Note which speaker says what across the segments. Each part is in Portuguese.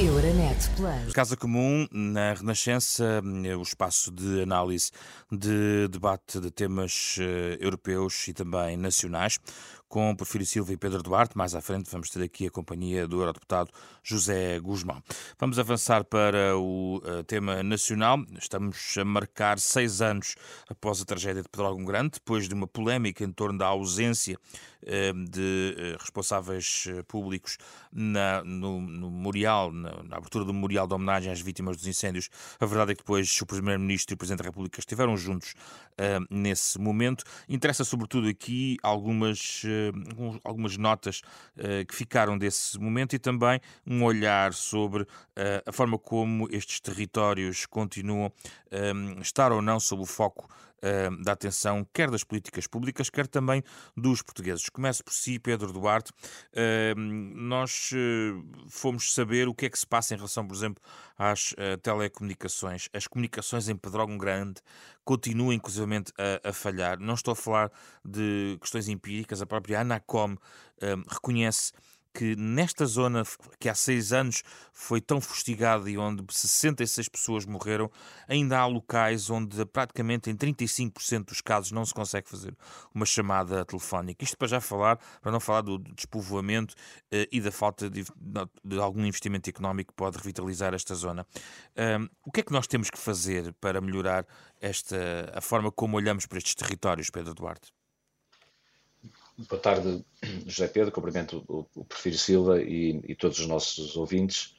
Speaker 1: Euronet Plus.
Speaker 2: Casa Comum, na Renascença, o espaço de análise de debate de temas eh, europeus e também nacionais, com Porfírio Silva e Pedro Duarte. Mais à frente vamos ter aqui a companhia do eurodeputado José Guzmão. Vamos avançar para o uh, tema nacional. Estamos a marcar seis anos após a tragédia de Pedrógão Grande, depois de uma polémica em torno da ausência uh, de uh, responsáveis públicos na, no, no memorial, na, na, abertura do memorial de homenagem às vítimas dos incêndios. A verdade é que depois o Primeiro-Ministro e o Presidente da República estiveram juntos nesse momento. Interessa sobretudo aqui algumas algumas notas uh, que ficaram desse momento e também um olhar sobre uh, a forma como estes territórios continuam a um, estar ou não sob o foco da atenção, quer das políticas públicas, quer também dos portugueses. Começo por si, Pedro Duarte. Uh, nós uh, fomos saber o que é que se passa em relação, por exemplo, às telecomunicações. As comunicações em Pedrógão Grande continuam, inclusivamente, a, a, falhar. Não estou a falar de questões empíricas, a própria Anacom reconhece que nesta zona que há seis anos foi tão fustigada e onde 66 pessoas morreram, ainda há locais onde praticamente em 35% dos casos não se consegue fazer uma chamada telefónica. Isto para já falar, para não falar do despovoamento uh, e da falta de, de, algum investimento económico que pode revitalizar esta zona. Uh, o que é que nós temos que fazer para melhorar esta, a forma como olhamos para estes territórios, Pedro Duarte?
Speaker 3: Boa tarde, José Pedro. Cumprimento o, o Silva e, e, todos os nossos ouvintes.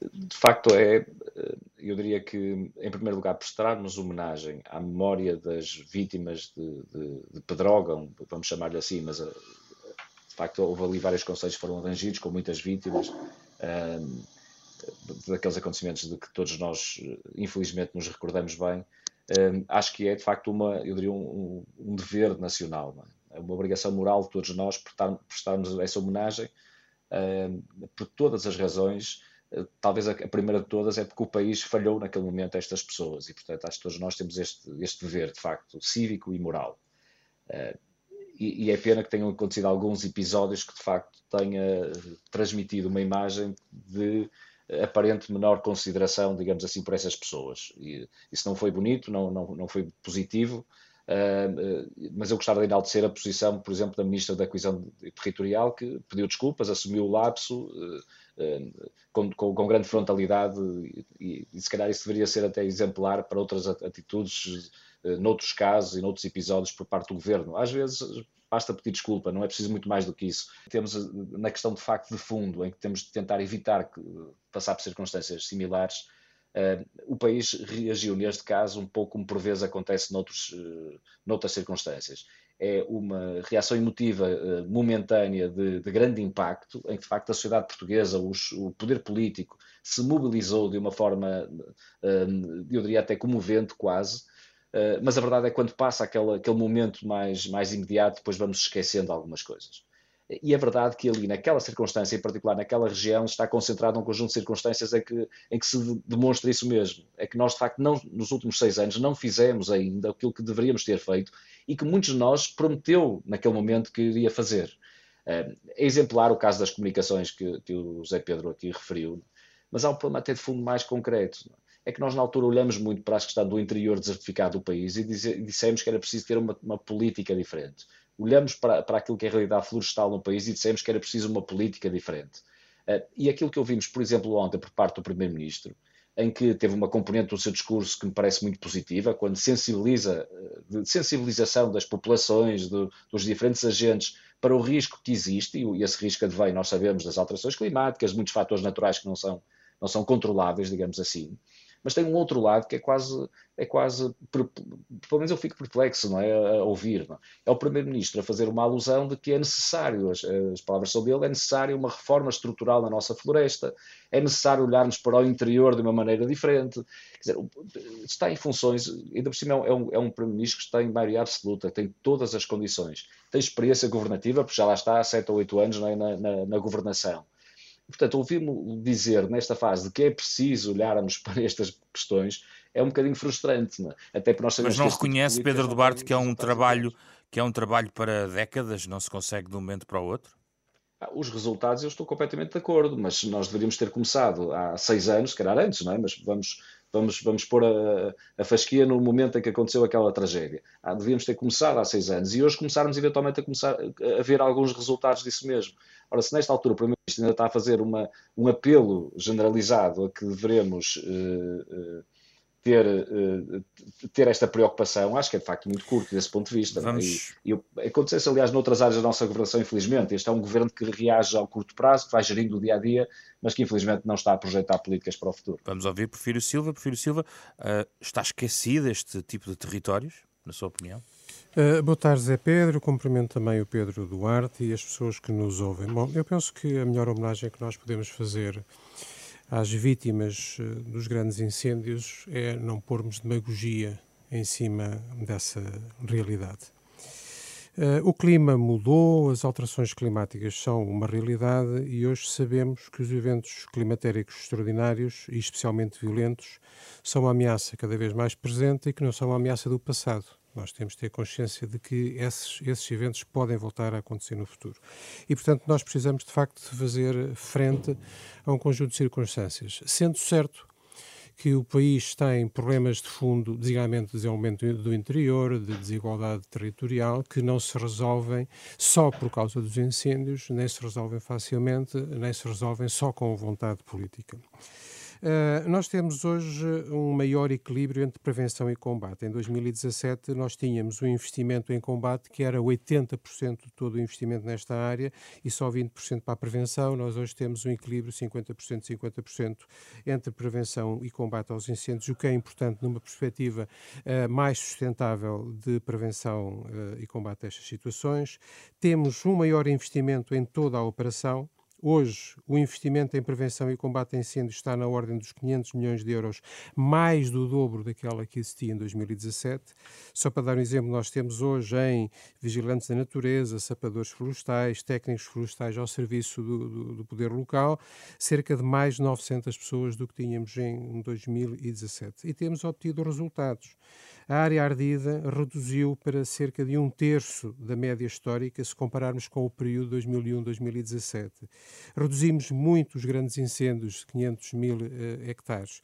Speaker 3: de facto, é, eh, eu diria que, em primeiro lugar, prestarmos homenagem à memória das vítimas de, de, de vamos chamar-lhe assim, mas eh, de facto houve ali vários conselhos que foram arrangidos com muitas vítimas daqueles acontecimentos de que todos nós, infelizmente, nos recordamos bem. acho que é, de facto, uma, eu diria, um, um dever nacional. É? É uma obrigação moral de todos nós prestarmos essa homenagem uh, por todas as razões. Uh, talvez a, primeira de todas é porque o país falhou naquele momento a estas pessoas e, portanto, acho que todos nós temos este, este dever, de facto, cívico e moral. Uh, e, e, é pena que tenham acontecido alguns episódios que, de facto, tenha transmitido uma imagem de aparente menor consideração, digamos assim, por essas pessoas. E isso não foi bonito, não, não, não foi positivo. Uh, mas eu gostava de enaltecer a posição, por exemplo, da Ministra da Coesão Territorial, que pediu desculpas, assumiu o lapso uh, uh, com, com, com, grande frontalidade e, e, se calhar isso deveria ser até exemplar para outras atitudes, noutros casos e noutros episódios por parte do Governo. Às vezes basta pedir desculpa, não é preciso muito mais do que isso. Temos na questão de facto de fundo, em que temos de tentar evitar que, passar por circunstâncias similares, o país reagiu, neste caso, um pouco como por vezes acontece noutros, uh, noutras circunstâncias. É uma reação emotiva uh, momentânea de, de, grande impacto, em que de facto a sociedade portuguesa, os, o poder político, se mobilizou de uma forma, eu diria até comovente quase, mas a verdade é que quando passa aquele, aquele momento mais, mais imediato, depois vamos esquecendo algumas coisas. E é verdade que ali, naquela circunstância, em particular naquela região, está concentrado um conjunto de circunstâncias em que, em que se demonstra isso mesmo. É que nós, de facto, não, nos últimos seis anos não fizemos ainda aquilo que deveríamos ter feito e que muitos de nós prometeu naquele momento que iria fazer. É exemplar o caso das comunicações que, que o José Pedro aqui referiu, mas há um problema até de fundo mais concreto é que nós na altura olhamos muito para a questão do interior desertificado do país e dissemos que era preciso ter uma, uma política diferente olhamos para, para aquilo que é a realidade florestal no país e dissemos que era preciso uma política diferente. Uh, e aquilo que ouvimos, por exemplo, ontem por parte do Primeiro-Ministro, em que teve uma componente do seu discurso que me parece muito positiva, quando sensibiliza, de sensibilização das populações, do, dos diferentes agentes para o risco que existe, e esse risco advém, nós sabemos, das alterações climáticas, muitos fatores naturais que não são, não são controláveis, digamos assim mas tem um outro lado que é quase, é quase, pelo menos eu fico perplexo não é, a ouvir. Não é? é o Primeiro-Ministro a fazer uma alusão de que é necessário, as, as palavras são dele, é necessário uma reforma estrutural na nossa floresta, é necessário olharmos para o interior de uma maneira diferente. Quer dizer, está em funções, ainda por cima é um, é um Primeiro-Ministro que tem maioria absoluta, tem todas as condições, tem experiência governativa, porque já lá está há sete ou oito anos é, na, na, na governação Portanto, ouvir-me dizer nesta fase de que é preciso olharmos para estas questões é um bocadinho frustrante, não é?
Speaker 2: até porque nós Mas não tipo reconhece, Pedro Duarte, que é um trabalho que é um trabalho para décadas, não se consegue de um momento para o outro?
Speaker 3: Ah, os resultados eu estou completamente de acordo, mas nós deveríamos ter começado há seis anos, se calhar antes, não é? Mas vamos, vamos, vamos pôr a, a fasquia no momento em que aconteceu aquela tragédia. Ah, devíamos ter começado há seis anos e hoje começarmos eventualmente a começar a ver alguns resultados disso mesmo. Ora, se nesta altura o Primeiro-Ministro ainda está a fazer uma, um apelo generalizado a que devemos uh, uh, ter, uh, ter esta preocupação, acho que é de facto muito curto desse ponto de vista. Vamos... E, e acontece, aliás, noutras áreas da nossa governação, infelizmente. Este é um governo que reage ao curto prazo, que vai gerindo o dia a dia, mas que infelizmente não está a projetar políticas para o futuro.
Speaker 2: Vamos ouvir Porfírio Silva. Porfírio Silva, uh, está esquecido este tipo de territórios, na sua opinião?
Speaker 1: Uh, boa tarde, Zé Pedro. Cumprimento também o Pedro Duarte e as pessoas que nos ouvem. Bom, eu penso que a melhor homenagem que nós podemos fazer às vítimas eh, dos grandes incêndios é não pormos demagogia em cima dessa realidade. Uh, o clima mudou, as alterações climáticas são uma realidade e hoje sabemos que os eventos climatéricos extraordinários e especialmente violentos são uma ameaça cada vez mais presente e que não são uma ameaça do passado. Nós temos de ter consciência de que esses, esses eventos podem voltar a acontecer no futuro. E, portanto, nós precisamos, de facto, de fazer frente a um conjunto de circunstâncias. Sendo certo que o país tem problemas de fundo, designadamente de desenvolvimento do interior, de desigualdade territorial, que não se resolvem só por causa dos incêndios, nem se resolvem facilmente, nem se resolvem só com vontade política. Uh, nós temos hoje um maior equilíbrio entre prevenção e combate. Em 2017, nós tínhamos um investimento em combate que era 80% de todo o investimento nesta área e só 20% para a prevenção. Nós hoje temos um equilíbrio 50%, 50% entre prevenção e combate aos incêndios, o que é importante numa perspectiva uh, mais sustentável de prevenção uh, e combate a estas situações. Temos um maior investimento em toda a operação. Hoje, o investimento em prevenção e combate a incêndios está na ordem dos 500 milhões de euros, mais do dobro daquela que existia em 2017. Só para dar um exemplo, nós temos hoje em vigilantes da natureza, sapadores florestais, técnicos florestais ao serviço do, do, do poder local, cerca de mais de 900 pessoas do que tínhamos em 2017. E temos obtido resultados. A área ardida reduziu para cerca de um terço da média histórica se compararmos com o período 2001-2017. Reduzimos muito os grandes incêndios de 500 mil uh, hectares.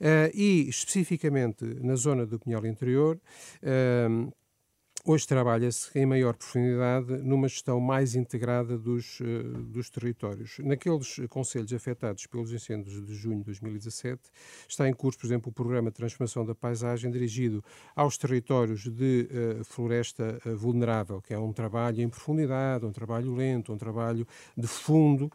Speaker 1: Uh, e, especificamente na zona do Pinhal Interior, uh, Hoje trabalha-se em maior profundidade numa gestão mais integrada dos, uh, dos territórios. Naqueles conselhos afetados pelos incêndios de junho de 2017, está em curso, por exemplo, o Programa de Transformação da Paisagem dirigido aos territórios de uh, floresta uh, vulnerável, que é um trabalho em profundidade, um trabalho lento, um trabalho de fundo.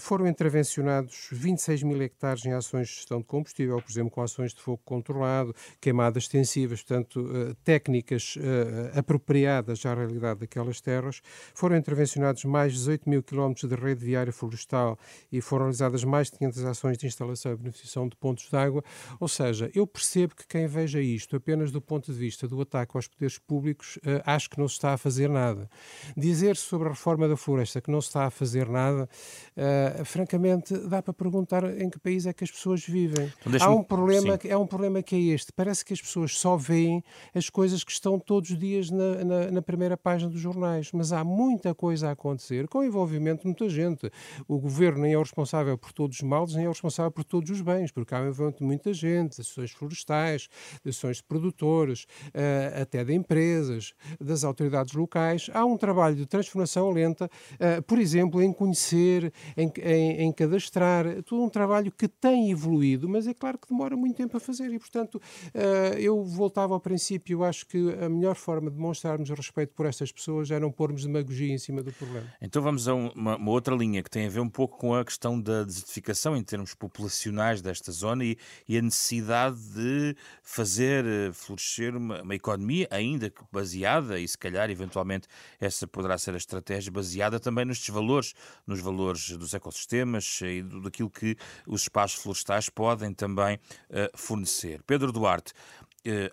Speaker 1: foram intervencionados 26 mil hectares em ações de gestão de combustível, por exemplo, com ações de fogo controlado, queimadas extensivas, portanto, técnicas uh, apropriadas à realidade daquelas terras, foram intervencionados mais de 18 mil quilómetros de rede viária florestal e foram realizadas mais de 500 ações de instalação e beneficiação de pontos de água. Ou seja, eu percebo que quem veja isto apenas do ponto de vista do ataque aos poderes públicos, uh, acho que não se está a fazer nada. Dizer sobre a reforma da floresta que não se está a fazer nada, uh, francamente, dá para perguntar em que país é que as pessoas vivem. Então, Há um problema, é um problema que é este. Parece que as pessoas só veem as coisas que estão todos os dias dias na, na, na, primeira página dos jornais, mas há muita coisa a acontecer, com envolvimento de muita gente. O governo nem é o responsável por todos os males, nem é o responsável por todos os bens, porque há envolvimento de muita gente, ações florestais, ações de produtores, uh, até de empresas, das autoridades locais. Há um trabalho de transformação lenta, uh, por exemplo, em conhecer, em, em, em cadastrar, todo um trabalho que tem evoluído, mas é claro que demora muito tempo a fazer e, portanto, uh, eu voltava ao princípio, acho que a melhor forma forma de demonstrarmos respeito por estas pessoas é não pormos demagogia em cima do problema.
Speaker 2: Então vamos a uma, uma, outra linha que tem a ver um pouco com a questão da desertificação em termos populacionais desta zona e, e a necessidade de fazer eh, florescer uma, uma, economia ainda baseada, e se calhar eventualmente essa poderá ser a estratégia baseada também nestes valores, nos valores dos ecossistemas e do, daquilo que os espaços florestais podem também uh, fornecer. Pedro Duarte,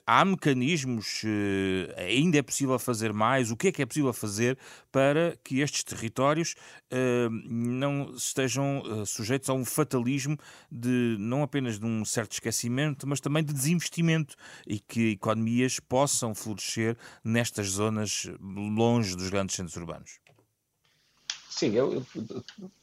Speaker 2: há mecanismos, uh, ainda é possível fazer mais? O que é que é possível fazer para que estes territórios uh, não estejam sujeitos a um fatalismo de não apenas de um certo esquecimento, mas também de desinvestimento e que economias possam florescer nestas zonas longe dos grandes centros urbanos?
Speaker 3: Sim, eu,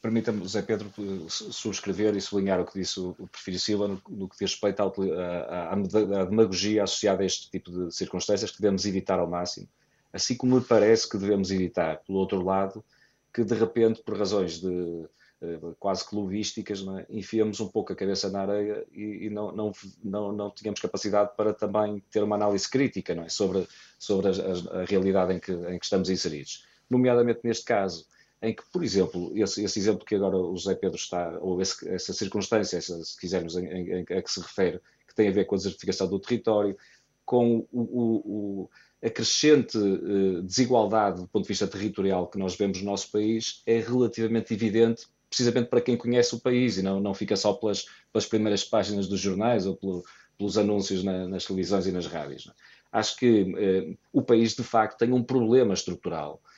Speaker 3: permita-me, Zé Pedro, subscrever e sublinhar o que disse o, o Silva no, no, que diz respeito à, à, à, demagogia associada a este tipo de circunstâncias que devemos evitar ao máximo, assim como me parece que devemos evitar, pelo outro lado, que de repente, por razões de eh, quase clubísticas, é? enfiamos um pouco a cabeça na areia e, e não, não, não, não tínhamos capacidade para também ter uma análise crítica é? sobre, sobre a, a realidade em que, em que estamos inseridos. Nomeadamente neste caso, em que, por exemplo, esse, esse, exemplo que agora o José Pedro está, ou esse, essa circunstância, essa, se quisermos, em, em, a que se refere, que tem a ver com a desertificação do território, com o, o, o, a crescente uh, desigualdade do ponto de vista territorial que nós vemos no nosso país, é relativamente evidente precisamente para quem conhece o país e não, não fica só pelas, pelas primeiras páginas dos jornais ou pelo, pelos anúncios na, nas televisões e nas rádios. É? Acho que eh, o país, de facto, tem um problema estrutural, eh,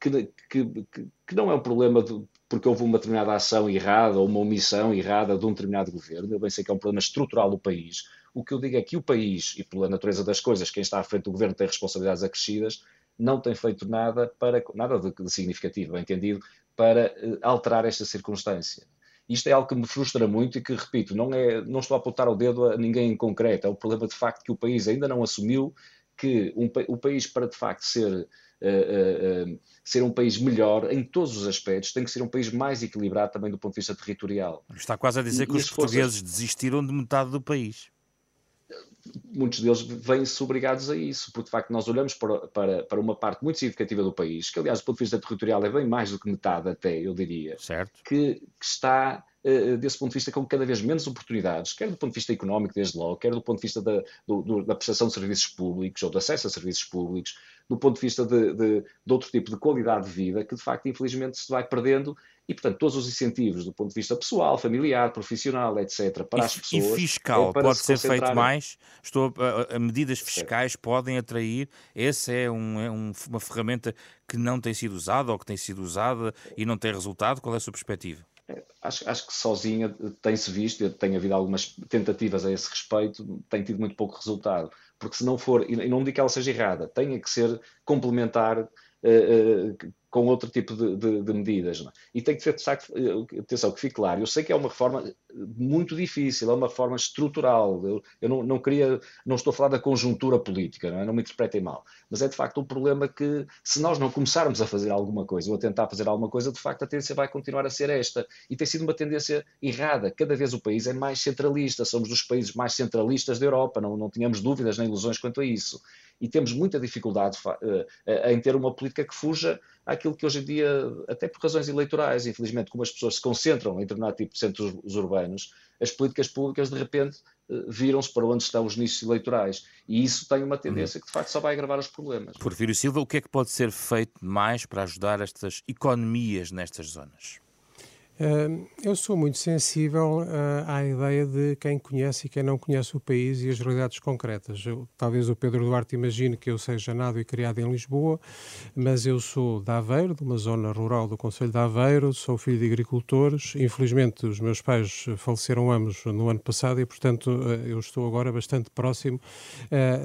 Speaker 3: que, que, que, não é um problema de, porque houve uma determinada ação errada ou uma omissão errada de um determinado governo. Eu bem sei que é um problema estrutural do país. O que eu digo é que o país, e pela natureza das coisas, quem está à frente do governo tem responsabilidades acrescidas, não tem feito nada para nada de, de significativo, bem entendido, para eh, alterar esta circunstância. Isto é algo que me frustra muito e que, repito, não, é, não estou a apontar o dedo a ninguém em concreto. É o problema de facto que o país ainda não assumiu que um, o país, para de facto ser, uh, uh, ser um país melhor em todos os aspectos, tem que ser um país mais equilibrado também do ponto de vista territorial.
Speaker 2: Está quase a dizer e, que os portugueses forças... desistiram de metade do país
Speaker 3: muitos deles vêm-se obrigados a isso, porque de facto nós olhamos para, para, para uma parte muito significativa do país, que aliás do ponto de vista territorial é bem mais do que metade até, eu diria,
Speaker 2: certo.
Speaker 3: Que, que está desse ponto de vista com cada vez menos oportunidades, quer do ponto de vista económico desde logo, quer do ponto de vista da, do, da prestação de serviços públicos ou do acesso a serviços públicos, do ponto de vista de, de, de, outro tipo de qualidade de vida que, de facto, infelizmente, se vai perdendo e, portanto, todos os incentivos do ponto de vista pessoal, familiar, profissional, etc., para
Speaker 2: e,
Speaker 3: as pessoas.
Speaker 2: E fiscal, é pode se ser feito mais? Estou, a, a medidas fiscais podem atrair. Essa é, um, é um, uma ferramenta que não tem sido usada ou que tem sido usada e não tem resultado? Qual é a sua perspectiva?
Speaker 3: É, acho, acho, que sozinha tem-se visto, tem havido algumas tentativas a esse respeito, tem tido muito pouco resultado. Porque se não for, e não digo que ela seja errada, tem que ser complementar uh, uh, com outro tipo de, de, de medidas. É? E tem que ser, de facto, eh, atenção, que fique claro, eu sei que é uma reforma muito difícil, é uma reforma estrutural. Eu, eu não, não, queria, não estou a falar da conjuntura política, não, é? não me interpretem mal, mas é de facto um problema que, se nós não começarmos a fazer alguma coisa ou a tentar fazer alguma coisa, de facto a tendência vai continuar a ser esta. E tem sido uma tendência errada. Cada vez o país é mais centralista, somos dos países mais centralistas da Europa, não, não tínhamos dúvidas nem ilusões quanto a isso. E temos muita dificuldade uh, em ter uma política que fuja àquilo que hoje em dia, até por razões eleitorais, infelizmente, como as pessoas se concentram em determinado tipo de centros urbanos, as políticas públicas de repente eh, viram-se para onde estão os nichos eleitorais. E isso tem uma tendência que de facto só vai agravar os problemas.
Speaker 2: Porfírio Silva, o que é que pode ser feito mais para ajudar estas economias nestas zonas?
Speaker 1: Eu sou muito sensível ah, à ideia de quem conhece e quem não conhece o país e as realidades concretas. Eu, talvez o Pedro Duarte imagine que eu seja nado e criado em Lisboa, mas eu sou de Aveiro, de uma zona rural do Conselho de Aveiro, sou filho de agricultores. Infelizmente, os meus pais faleceram ambos no ano passado e, portanto, ah, eu estou agora bastante próximo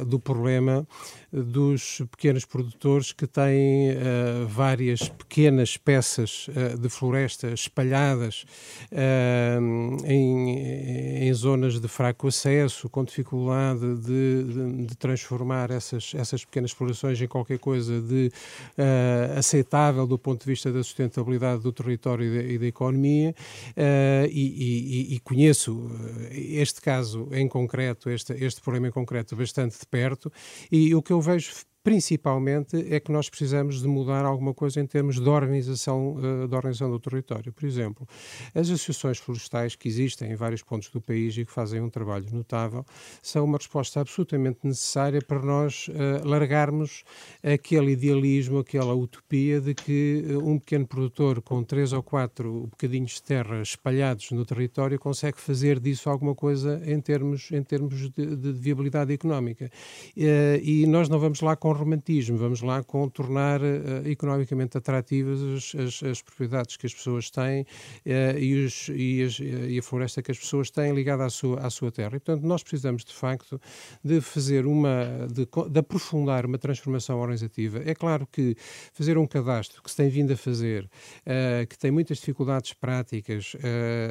Speaker 1: do problema dos pequenos produtores que têm várias pequenas peças de floresta espalhadas uh, em, em, zonas de fraco acesso, com dificuldade de, de, de, transformar essas, essas pequenas explorações em qualquer coisa de aceitável do ponto de vista da sustentabilidade do território e da, e da economia. E, e, e, conheço este caso em concreto, este, este problema em concreto, bastante de perto, e o que eu vejo principalmente é que nós precisamos de mudar alguma coisa em termos de organização, uh, de organização do território. Por exemplo, as associações florestais que existem em vários pontos do país e que fazem um trabalho notável são uma resposta absolutamente necessária para nós uh, largarmos aquele idealismo, aquela utopia de que uh, um pequeno produtor com três ou quatro bocadinhos de terra espalhados no território consegue fazer disso alguma coisa em termos, em termos de, de viabilidade económica. e nós não vamos lá com com romantismo, vamos lá com tornar uh, economicamente atrativas as, as, as, propriedades que as pessoas têm uh, e, os, e, as, e, a floresta que as pessoas têm ligada à sua, à sua terra. E, portanto, nós precisamos, de facto, de fazer uma, de, de aprofundar uma transformação organizativa. É claro que fazer um cadastro que se tem vindo a fazer, uh, que tem muitas dificuldades práticas,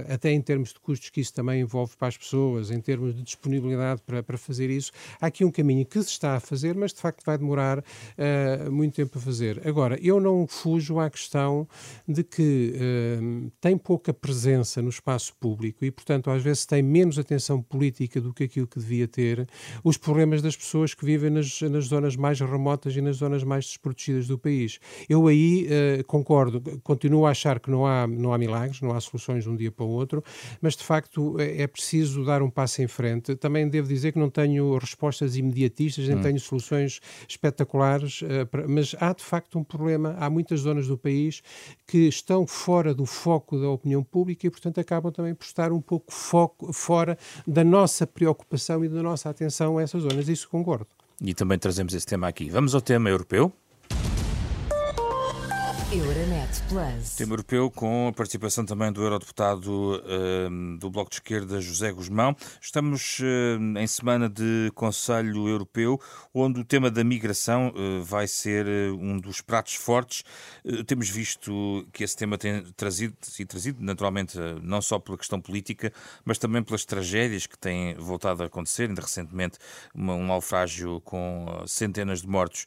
Speaker 1: até em termos de custos que isso também envolve para as pessoas, em termos de disponibilidade para, para fazer isso, há aqui um caminho que se está a fazer, mas de facto vai demorar uh, muito tempo a fazer. Agora, eu não fujo à questão de que uh, tem pouca presença no espaço público e, portanto, às vezes tem menos atenção política do que aquilo que devia ter os problemas das pessoas que vivem nas, nas zonas mais remotas e nas zonas mais desprotegidas do país. Eu aí uh, concordo, continuo a achar que não há, não há milagres, não há soluções de um dia para o outro, mas de facto é, é preciso dar um passo em frente. Também devo dizer que não tenho respostas imediatistas, nem hum. tenho soluções espetaculares, uh, mas há de facto um problema. Há muitas zonas do país que estão fora do foco da opinião pública e, portanto, acabam também por estar um pouco foco, fora da nossa preocupação e da nossa atenção a essas zonas. Isso concordo.
Speaker 2: E também trazemos esse tema aqui. Vamos ao tema europeu. Plus. Tema europeu com a participação também do eurodeputado uh, do Bloco de Esquerda, José Guzmão. Estamos uh, em semana de Conselho Europeu, onde o tema da migração uh, vai ser um dos pratos fortes. temos visto que esse tema tem trazido, e trazido naturalmente não só pela questão política, mas também pelas tragédias que têm voltado a acontecer. Ainda recentemente, uma, um naufrágio com centenas de mortos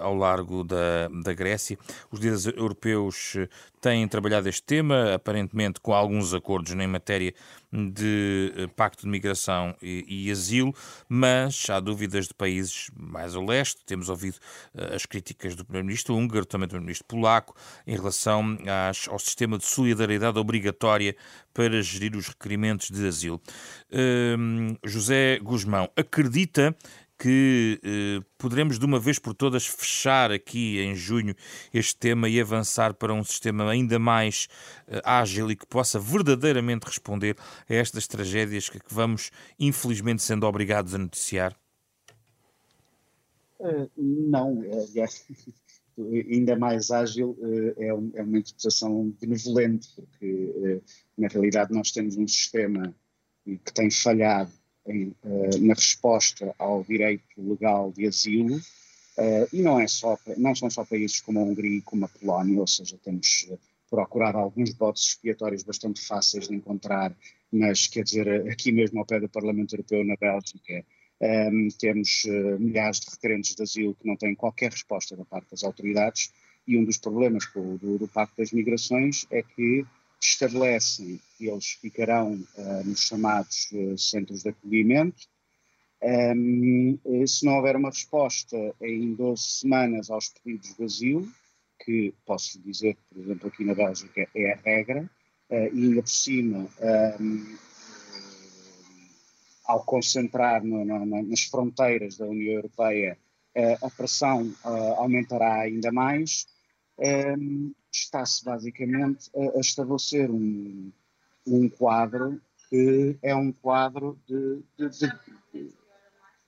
Speaker 2: ao largo da, da Grécia. Os líderes europeus eh, têm trabalhado este tema, aparentemente com alguns acordos em matéria de eh, pacto de migração e, e asilo, mas há dúvidas de países mais ao leste. Temos ouvido uh, as críticas do primeiro-ministro húngaro, também do primeiro-ministro polaco, em relação às, ao sistema de solidariedade obrigatória para gerir os requerimentos de asilo. Uh, José Guzmão acredita que eh, poderemos de uma vez por todas fechar aqui em junho este tema e avançar para um sistema ainda mais eh, ágil e que possa verdadeiramente responder a estas tragédias que, que vamos infelizmente sendo obrigados a noticiar?
Speaker 4: Uh, não, aliás, ainda mais ágil uh, é, é, uma interpretação benevolente, porque uh, na realidade nós temos um sistema que tem falhado em, uh, na resposta ao direito legal de asilo, uh, e não, é só, não são só países como a Hungria e como a Polónia, ou seja, temos uh, procurado alguns botes expiatórios bastante fáceis de encontrar, mas quer dizer, aqui mesmo ao pé do Parlamento Europeu, na Bélgica, um, ehm, temos milhares de requerentes de asilo que não têm qualquer resposta da parte das autoridades, e um dos problemas do, do Pacto das Migrações é que estabelecem eles ficarão uh, nos chamados uh, centros de acolhimento. Um, eh, se não houver uma resposta em 12 semanas aos pedidos de asilo, que posso dizer, por exemplo, aqui na Bélgica é a regra, uh, e ainda por cima, um, ao concentrar no, no, nas fronteiras da União Europeia, a pressão aumentará ainda mais. Um, está-se basicamente a, a estabelecer um, um, quadro que é um quadro de, de, de,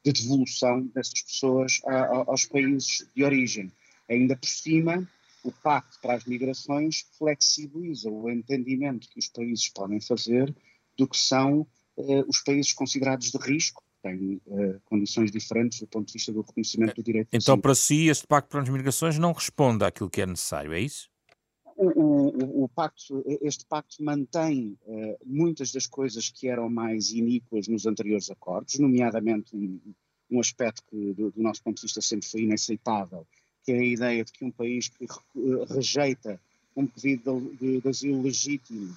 Speaker 4: de devolução dessas pessoas a, a, aos países de origem. Ainda por cima, o Pacto para as Migrações flexibiliza o entendimento que os países podem fazer do que são uh, os países considerados de risco, têm uh, condições diferentes do ponto de vista do reconhecimento do direito.
Speaker 2: Então, para si, este Pacto para as Migrações não responde àquilo que é necessário, é isso?
Speaker 4: O, o, o, pacto, este pacto mantém uh, muitas das coisas que eram mais iníquas nos anteriores acordos, nomeadamente um, um aspecto que, do, do, nosso ponto de vista, sempre foi inaceitável, que é a ideia de que um país que rejeita um pedido de, de, de asilo legítimo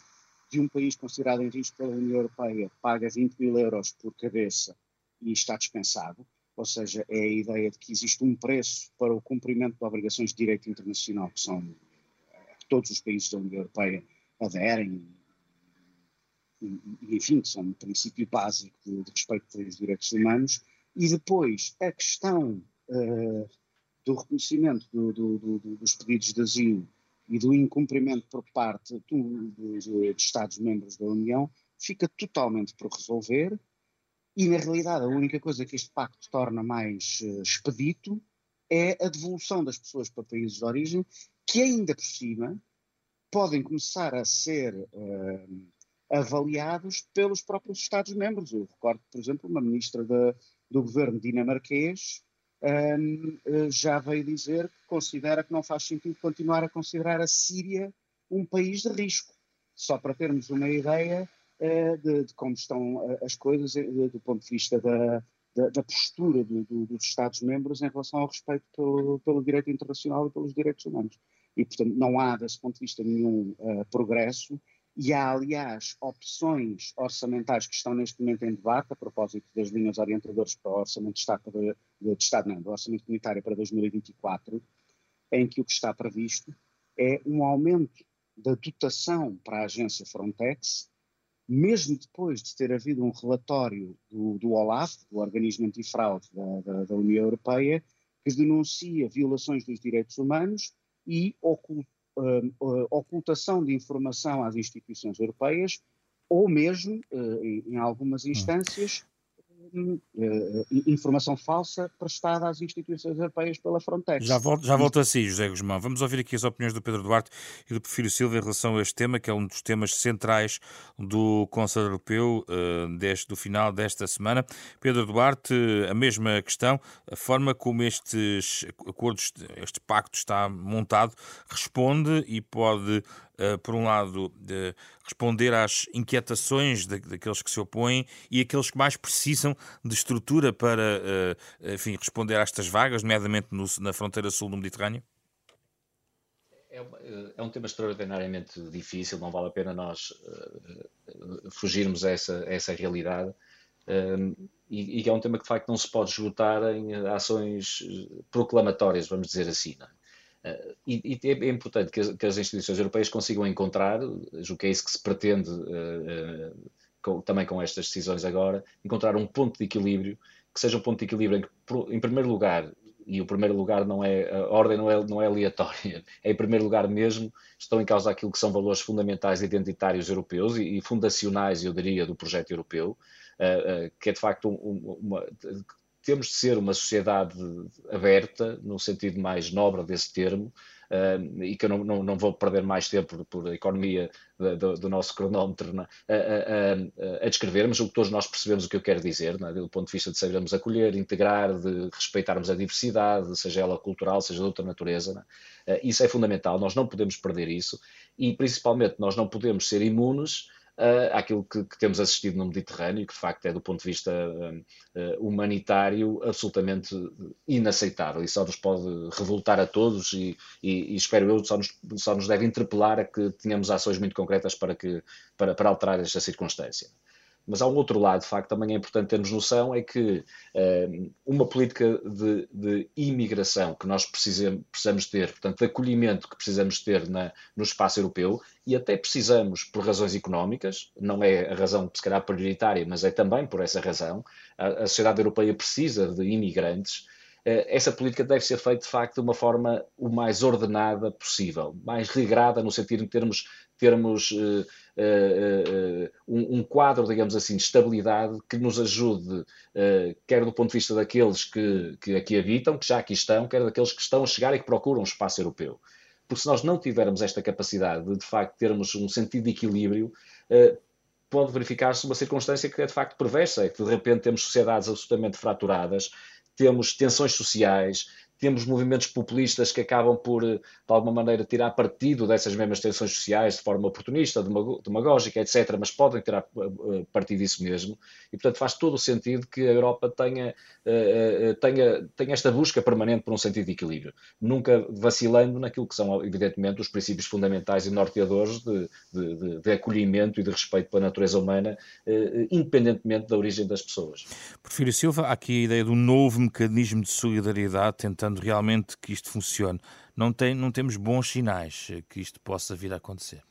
Speaker 4: de um país considerado em risco pela União Europeia paga 20 mil euros por cabeça e está dispensado. Ou seja, é a ideia de que existe um preço para o cumprimento de obrigações de direito internacional que são todos os países da União Europeia aderem, e, enfim, que são um princípio básico de, de respeito pelos direitos humanos, e depois a questão uh, do reconhecimento do, do, do, dos pedidos de asilo e do incumprimento por parte dos Estados-membros da União fica totalmente por resolver. E, na realidade, a única coisa que este pacto torna mais uh, expedito é a devolução das pessoas para países de origem, que ainda por cima podem começar a ser uh, avaliados pelos próprios Estados-membros. Eu recordo, por exemplo, uma ministra da, do governo dinamarquês um, eh, já veio dizer que considera que não faz sentido continuar a considerar a Síria um país de risco. Só para termos uma ideia uh, de, de, como estão as coisas do ponto de vista da, da, da postura do, do, dos Estados-membros em relação ao respeito pelo, pelo, direito internacional e pelos direitos humanos. E, portanto, não há, desse ponto de vista, nenhum uh, progresso. E há, aliás, opções orçamentais que estão neste momento em debate, a propósito das linhas orientadoras para o Orçamento de Estado, para, de, de Estado não, do Orçamento Comunitário para 2024, em que o que está previsto é um aumento da dotação para a agência Frontex, mesmo depois de ter havido um relatório do, do OLAF, do Organismo Antifraude da, da, da União Europeia, que denuncia violações dos direitos humanos e oculta uh, ocultação de informação às instituições europeias ou mesmo, uh, em, algumas hum. instâncias, informação falsa prestada às instituições europeias pela Frontex.
Speaker 2: Já volto, já volto a si, José Guzmão. Vamos ouvir aqui as opiniões do Pedro Duarte e do Porfírio Silva em relação a este tema, que é um dos temas centrais do Conselho Europeu uh, deste, do final desta semana. Pedro Duarte, a mesma questão, a forma como estes acordos, este pacto está montado, responde e pode eh, por um lado, responder às inquietações daqueles que se opõem e aqueles que mais precisam de estrutura para eh, enfim, responder a estas vagas, nomeadamente no, na fronteira sul do Mediterrâneo?
Speaker 3: É, é, um tema extraordinariamente difícil, não vale a pena nós fugirmos a essa, a essa realidade. E, é um tema que de facto não se pode esgotar em ações proclamatórias, vamos dizer assim. Não é? Uh, e, e, é importante que as, que as, instituições europeias consigam encontrar, julgo que é isso que se pretende uh, uh, com, também com estas decisões agora, encontrar um ponto de equilíbrio, que seja um ponto de equilíbrio em que, em primeiro lugar, e o primeiro lugar não é, a ordem não é, não é aleatória, é em primeiro lugar mesmo, estão em causa aquilo que são valores fundamentais identitários europeus e, e fundacionais, eu diria, do projeto europeu, que é de facto um, uma, temos de ser uma sociedade aberta, no sentido mais nobre desse termo, uh, e que eu não, não, não, vou perder mais tempo por, economia do, do, nosso cronómetro né, a, a, a, descrever, mas o que todos nós percebemos o que eu quero dizer, né, do ponto de vista de sabermos acolher, integrar, de respeitarmos a diversidade, seja ela cultural, seja de outra natureza, né, uh, isso é fundamental, nós não podemos perder isso, e principalmente nós não podemos ser imunes uh, àquilo que, que, temos assistido no Mediterrâneo, que de facto é do ponto de vista uh, humanitário absolutamente inaceitável e só nos pode revoltar a todos e, e, e espero eu só nos, só nos deve interpelar a que tenhamos ações muito concretas para, que, para, para alterar esta circunstância. Mas há um outro lado, de facto, também é importante termos noção, é que uh, uma política de, de, imigração que nós precisamos, precisamos ter, portanto, de acolhimento que precisamos ter na, no espaço europeu, e até precisamos por razões económicas, não é a razão, se calhar, prioritária, mas é também por essa razão, a, a sociedade europeia precisa de imigrantes, essa política deve ser feita, de facto, de uma forma o mais ordenada possível, mais regrada, no sentido de termos, termos uh, uh, um, um, quadro, digamos assim, de estabilidade que nos ajude, quer do ponto de vista daqueles que, que aqui habitam, que já aqui estão, quer daqueles que estão a chegar e que procuram um espaço europeu. Porque se nós não tivermos esta capacidade de, de facto, termos um sentido de equilíbrio, pode verificar-se uma circunstância que é de facto perversa, é que de repente temos sociedades absolutamente fraturadas, temos tensões sociais, temos movimentos populistas que acabam por, eh, de alguma maneira, tirar partido dessas mesmas tensões sociais de forma oportunista, demagógica, etc., mas podem tirar eh, partido disso mesmo. E, portanto, faz todo o sentido que a Europa tenha, eh, tenha, tenha esta busca permanente por um sentido de equilíbrio, nunca vacilando naquilo que são, evidentemente, os princípios fundamentais e norteadores de, de, de, de acolhimento e de respeito pela natureza humana, independentemente da origem das pessoas.
Speaker 2: Porfírio Silva, há aqui a ideia de um novo mecanismo de solidariedade tentando realmente que isto funcione, não, tem, não temos bons sinais que isto possa vir a acontecer.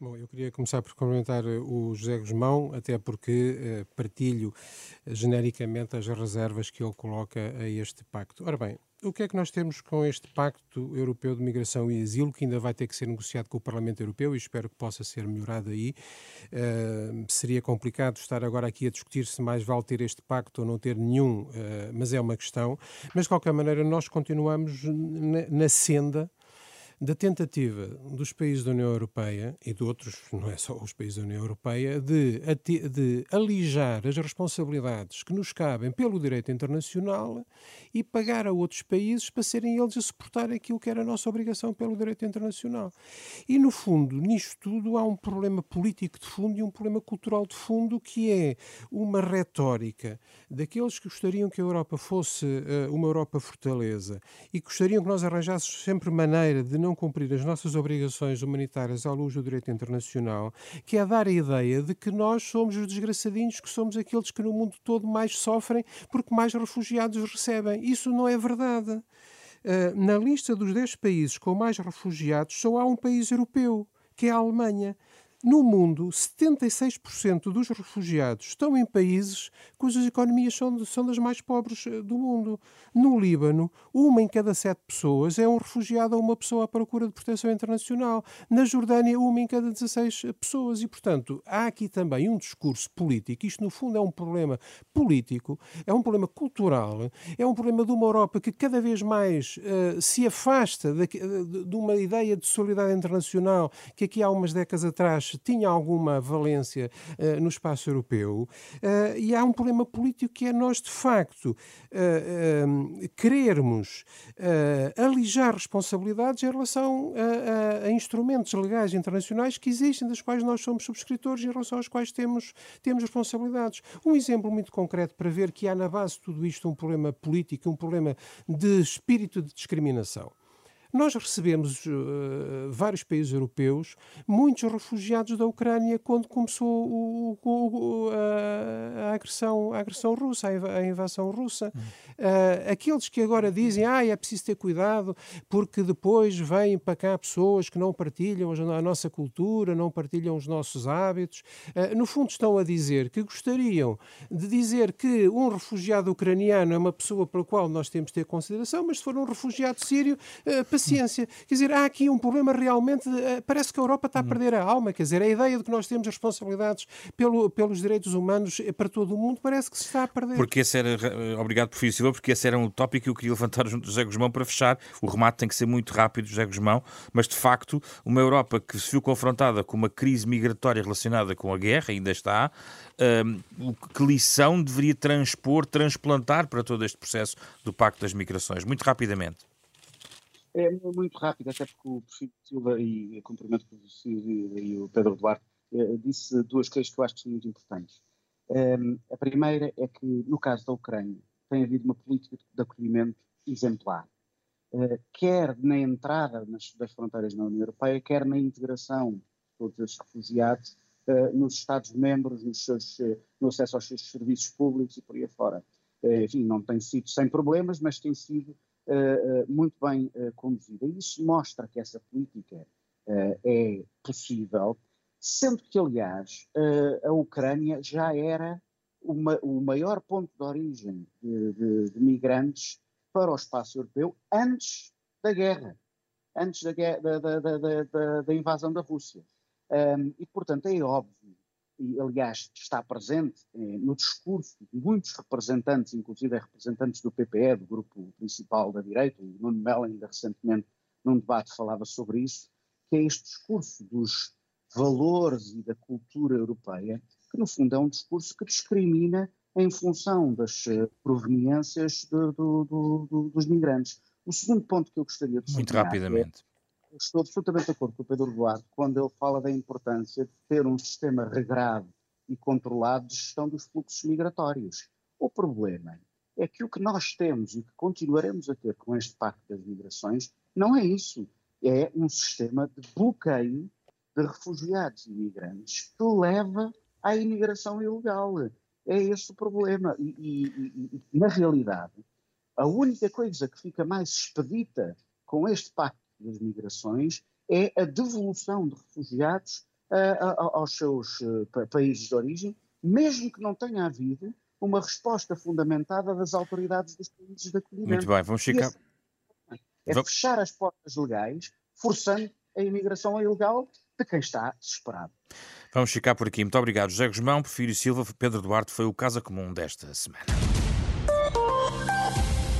Speaker 1: Bom, eu queria começar por comentar eh, o José Guzmão, até porque eh, partilho eh, genericamente as reservas que ele coloca a este pacto. Ora bem, o que é que nós temos com este Pacto Europeu de Migração e Asilo, que ainda vai ter que ser negociado com o Parlamento Europeu e espero que possa ser melhorado aí? Uh, seria complicado estar agora aqui a discutir se mais vale ter este pacto ou não ter nenhum, uh, mas é uma questão. Mas, de qualquer maneira, nós continuamos na, na senda da tentativa dos países da União Europeia e de outros, não é só os países da União Europeia, de, de alijar as responsabilidades que nos cabem pelo direito internacional e pagar a outros países para serem eles a suportar aquilo que era a nossa obrigação pelo direito internacional. E, no fundo, nisto tudo há um problema político de fundo e um problema cultural de fundo que é uma retórica daqueles que gostariam que a Europa fosse uh, uma Europa fortaleza e gostariam que nós arranjássemos sempre maneira de não não cumprir as nossas obrigações humanitárias à luz do direito internacional, que é dar a ideia de que nós somos os desgraçadinhos, que somos aqueles que no mundo todo mais sofrem porque mais refugiados recebem. Isso não é verdade. Uh, na lista dos 10 países com mais refugiados, só há um país europeu, que é a Alemanha. No mundo, 76% dos refugiados estão em países cujas economias são, são das mais pobres eh, do mundo. No Líbano, uma em cada sete pessoas é um refugiado ou uma pessoa à procura de proteção internacional. Na Jordânia, uma em cada 16 pessoas. E, portanto, há aqui também um discurso político. Isto, no fundo, é um problema político, é um problema cultural, é um problema de uma Europa que cada vez mais uh, se afasta de, de, de uma ideia de solidariedade internacional que aqui há umas décadas atrás tinha alguma valência uh, no espaço europeu, uh, e há um problema político que é nós, de facto, uh, querermos alijar responsabilidades em relação a, a, a, instrumentos legais internacionais que existem, das quais nós somos subscritores e em relação aos quais temos, temos responsabilidades. Um exemplo muito concreto para ver que há na base de tudo isto um problema político, um problema de espírito de discriminação. Nós recebemos uh, vários países europeus, muitos refugiados da Ucrânia quando começou o, o, a, a, agressão, a agressão russa, a invasão russa. Uh, aqueles que agora dizem ah, é preciso ter cuidado porque depois vêm para cá pessoas que não partilham a nossa cultura, não partilham os nossos hábitos, uh, no fundo estão a dizer que gostariam de dizer que um refugiado ucraniano é uma pessoa pela qual nós temos de ter consideração, mas se for um refugiado sírio, uh, paciência. Quer dizer, há aqui um problema realmente. Eh, parece que a Europa está a perder a alma. Quer dizer, a ideia de que nós temos responsabilidades pelo, pelos direitos humanos para todo o mundo parece que se está a perder.
Speaker 2: Porque esse era, eh, obrigado, Professor Silva, porque esse era um tópico que eu queria levantar junto do José Guzmão para fechar. O remate tem que ser muito rápido, José Guzmão, mas de facto, uma Europa que se viu confrontada com uma crise migratória relacionada com a guerra, ainda está, um, que lição deveria transpor, transplantar para todo este processo do Pacto das Migrações? Muito rapidamente.
Speaker 4: É muito rápido, até porque o Prefeito Silva, e cumprimento o e o Pedro Duarte, eh, disse duas coisas que eu acho que são muito importantes. Um, a primeira é que, no caso da Ucrânia, tem havido uma política de acolhimento exemplar. Uh, quer na entrada das fronteiras na União Europeia, quer na integração de todos esses refugiados uh, nos Estados-membros, no acesso aos seus serviços públicos e por aí afora. enfim, não tem sido sem problemas, mas tem sido muito bem uh, conduzida. E isso mostra que essa política é possível, sendo que, aliás, a Ucrânia já era uma, o maior ponto de origem de, de, de, migrantes para o espaço europeu antes da guerra, antes da, da, da, da invasão da Rússia. Um, e, portanto, é óbvio e aliás está presente eh, no discurso de muitos representantes, inclusive representantes do PPE, do grupo principal da direita, o Nuno Melo ainda recentemente num debate falava sobre isso, que é este discurso dos valores e da cultura europeia, que no fundo é um discurso que discrimina em função das uh, proveniências do, do, do, dos migrantes. O segundo ponto que eu gostaria de
Speaker 2: Muito rapidamente. É
Speaker 4: estou absolutamente de acordo com o Pedro Duarte quando ele fala da importância de ter um sistema regrado e controlado de gestão dos fluxos migratórios. O problema é que o que nós temos e que continuaremos a ter com este Pacto das Migrações não é isso. É um sistema de bloqueio de refugiados e imigrantes que leva à imigração ilegal. É esse o problema. E, e, e, na realidade, a única coisa que fica mais expedita com este pacto das migrações é a devolução de refugiados uh, aos seus uh, países de origem, mesmo que não tenha havido uma resposta fundamentada das autoridades dos países de acolhimento.
Speaker 2: Muito bem, vamos ficar.
Speaker 4: É fechar as portas legais, forçando a imigração ilegal de quem está desesperado.
Speaker 2: Vamos ficar por aqui. Muito obrigado, José Guzmão, Porfírio Silva, Pedro Duarte. Foi o Casa Comum desta semana.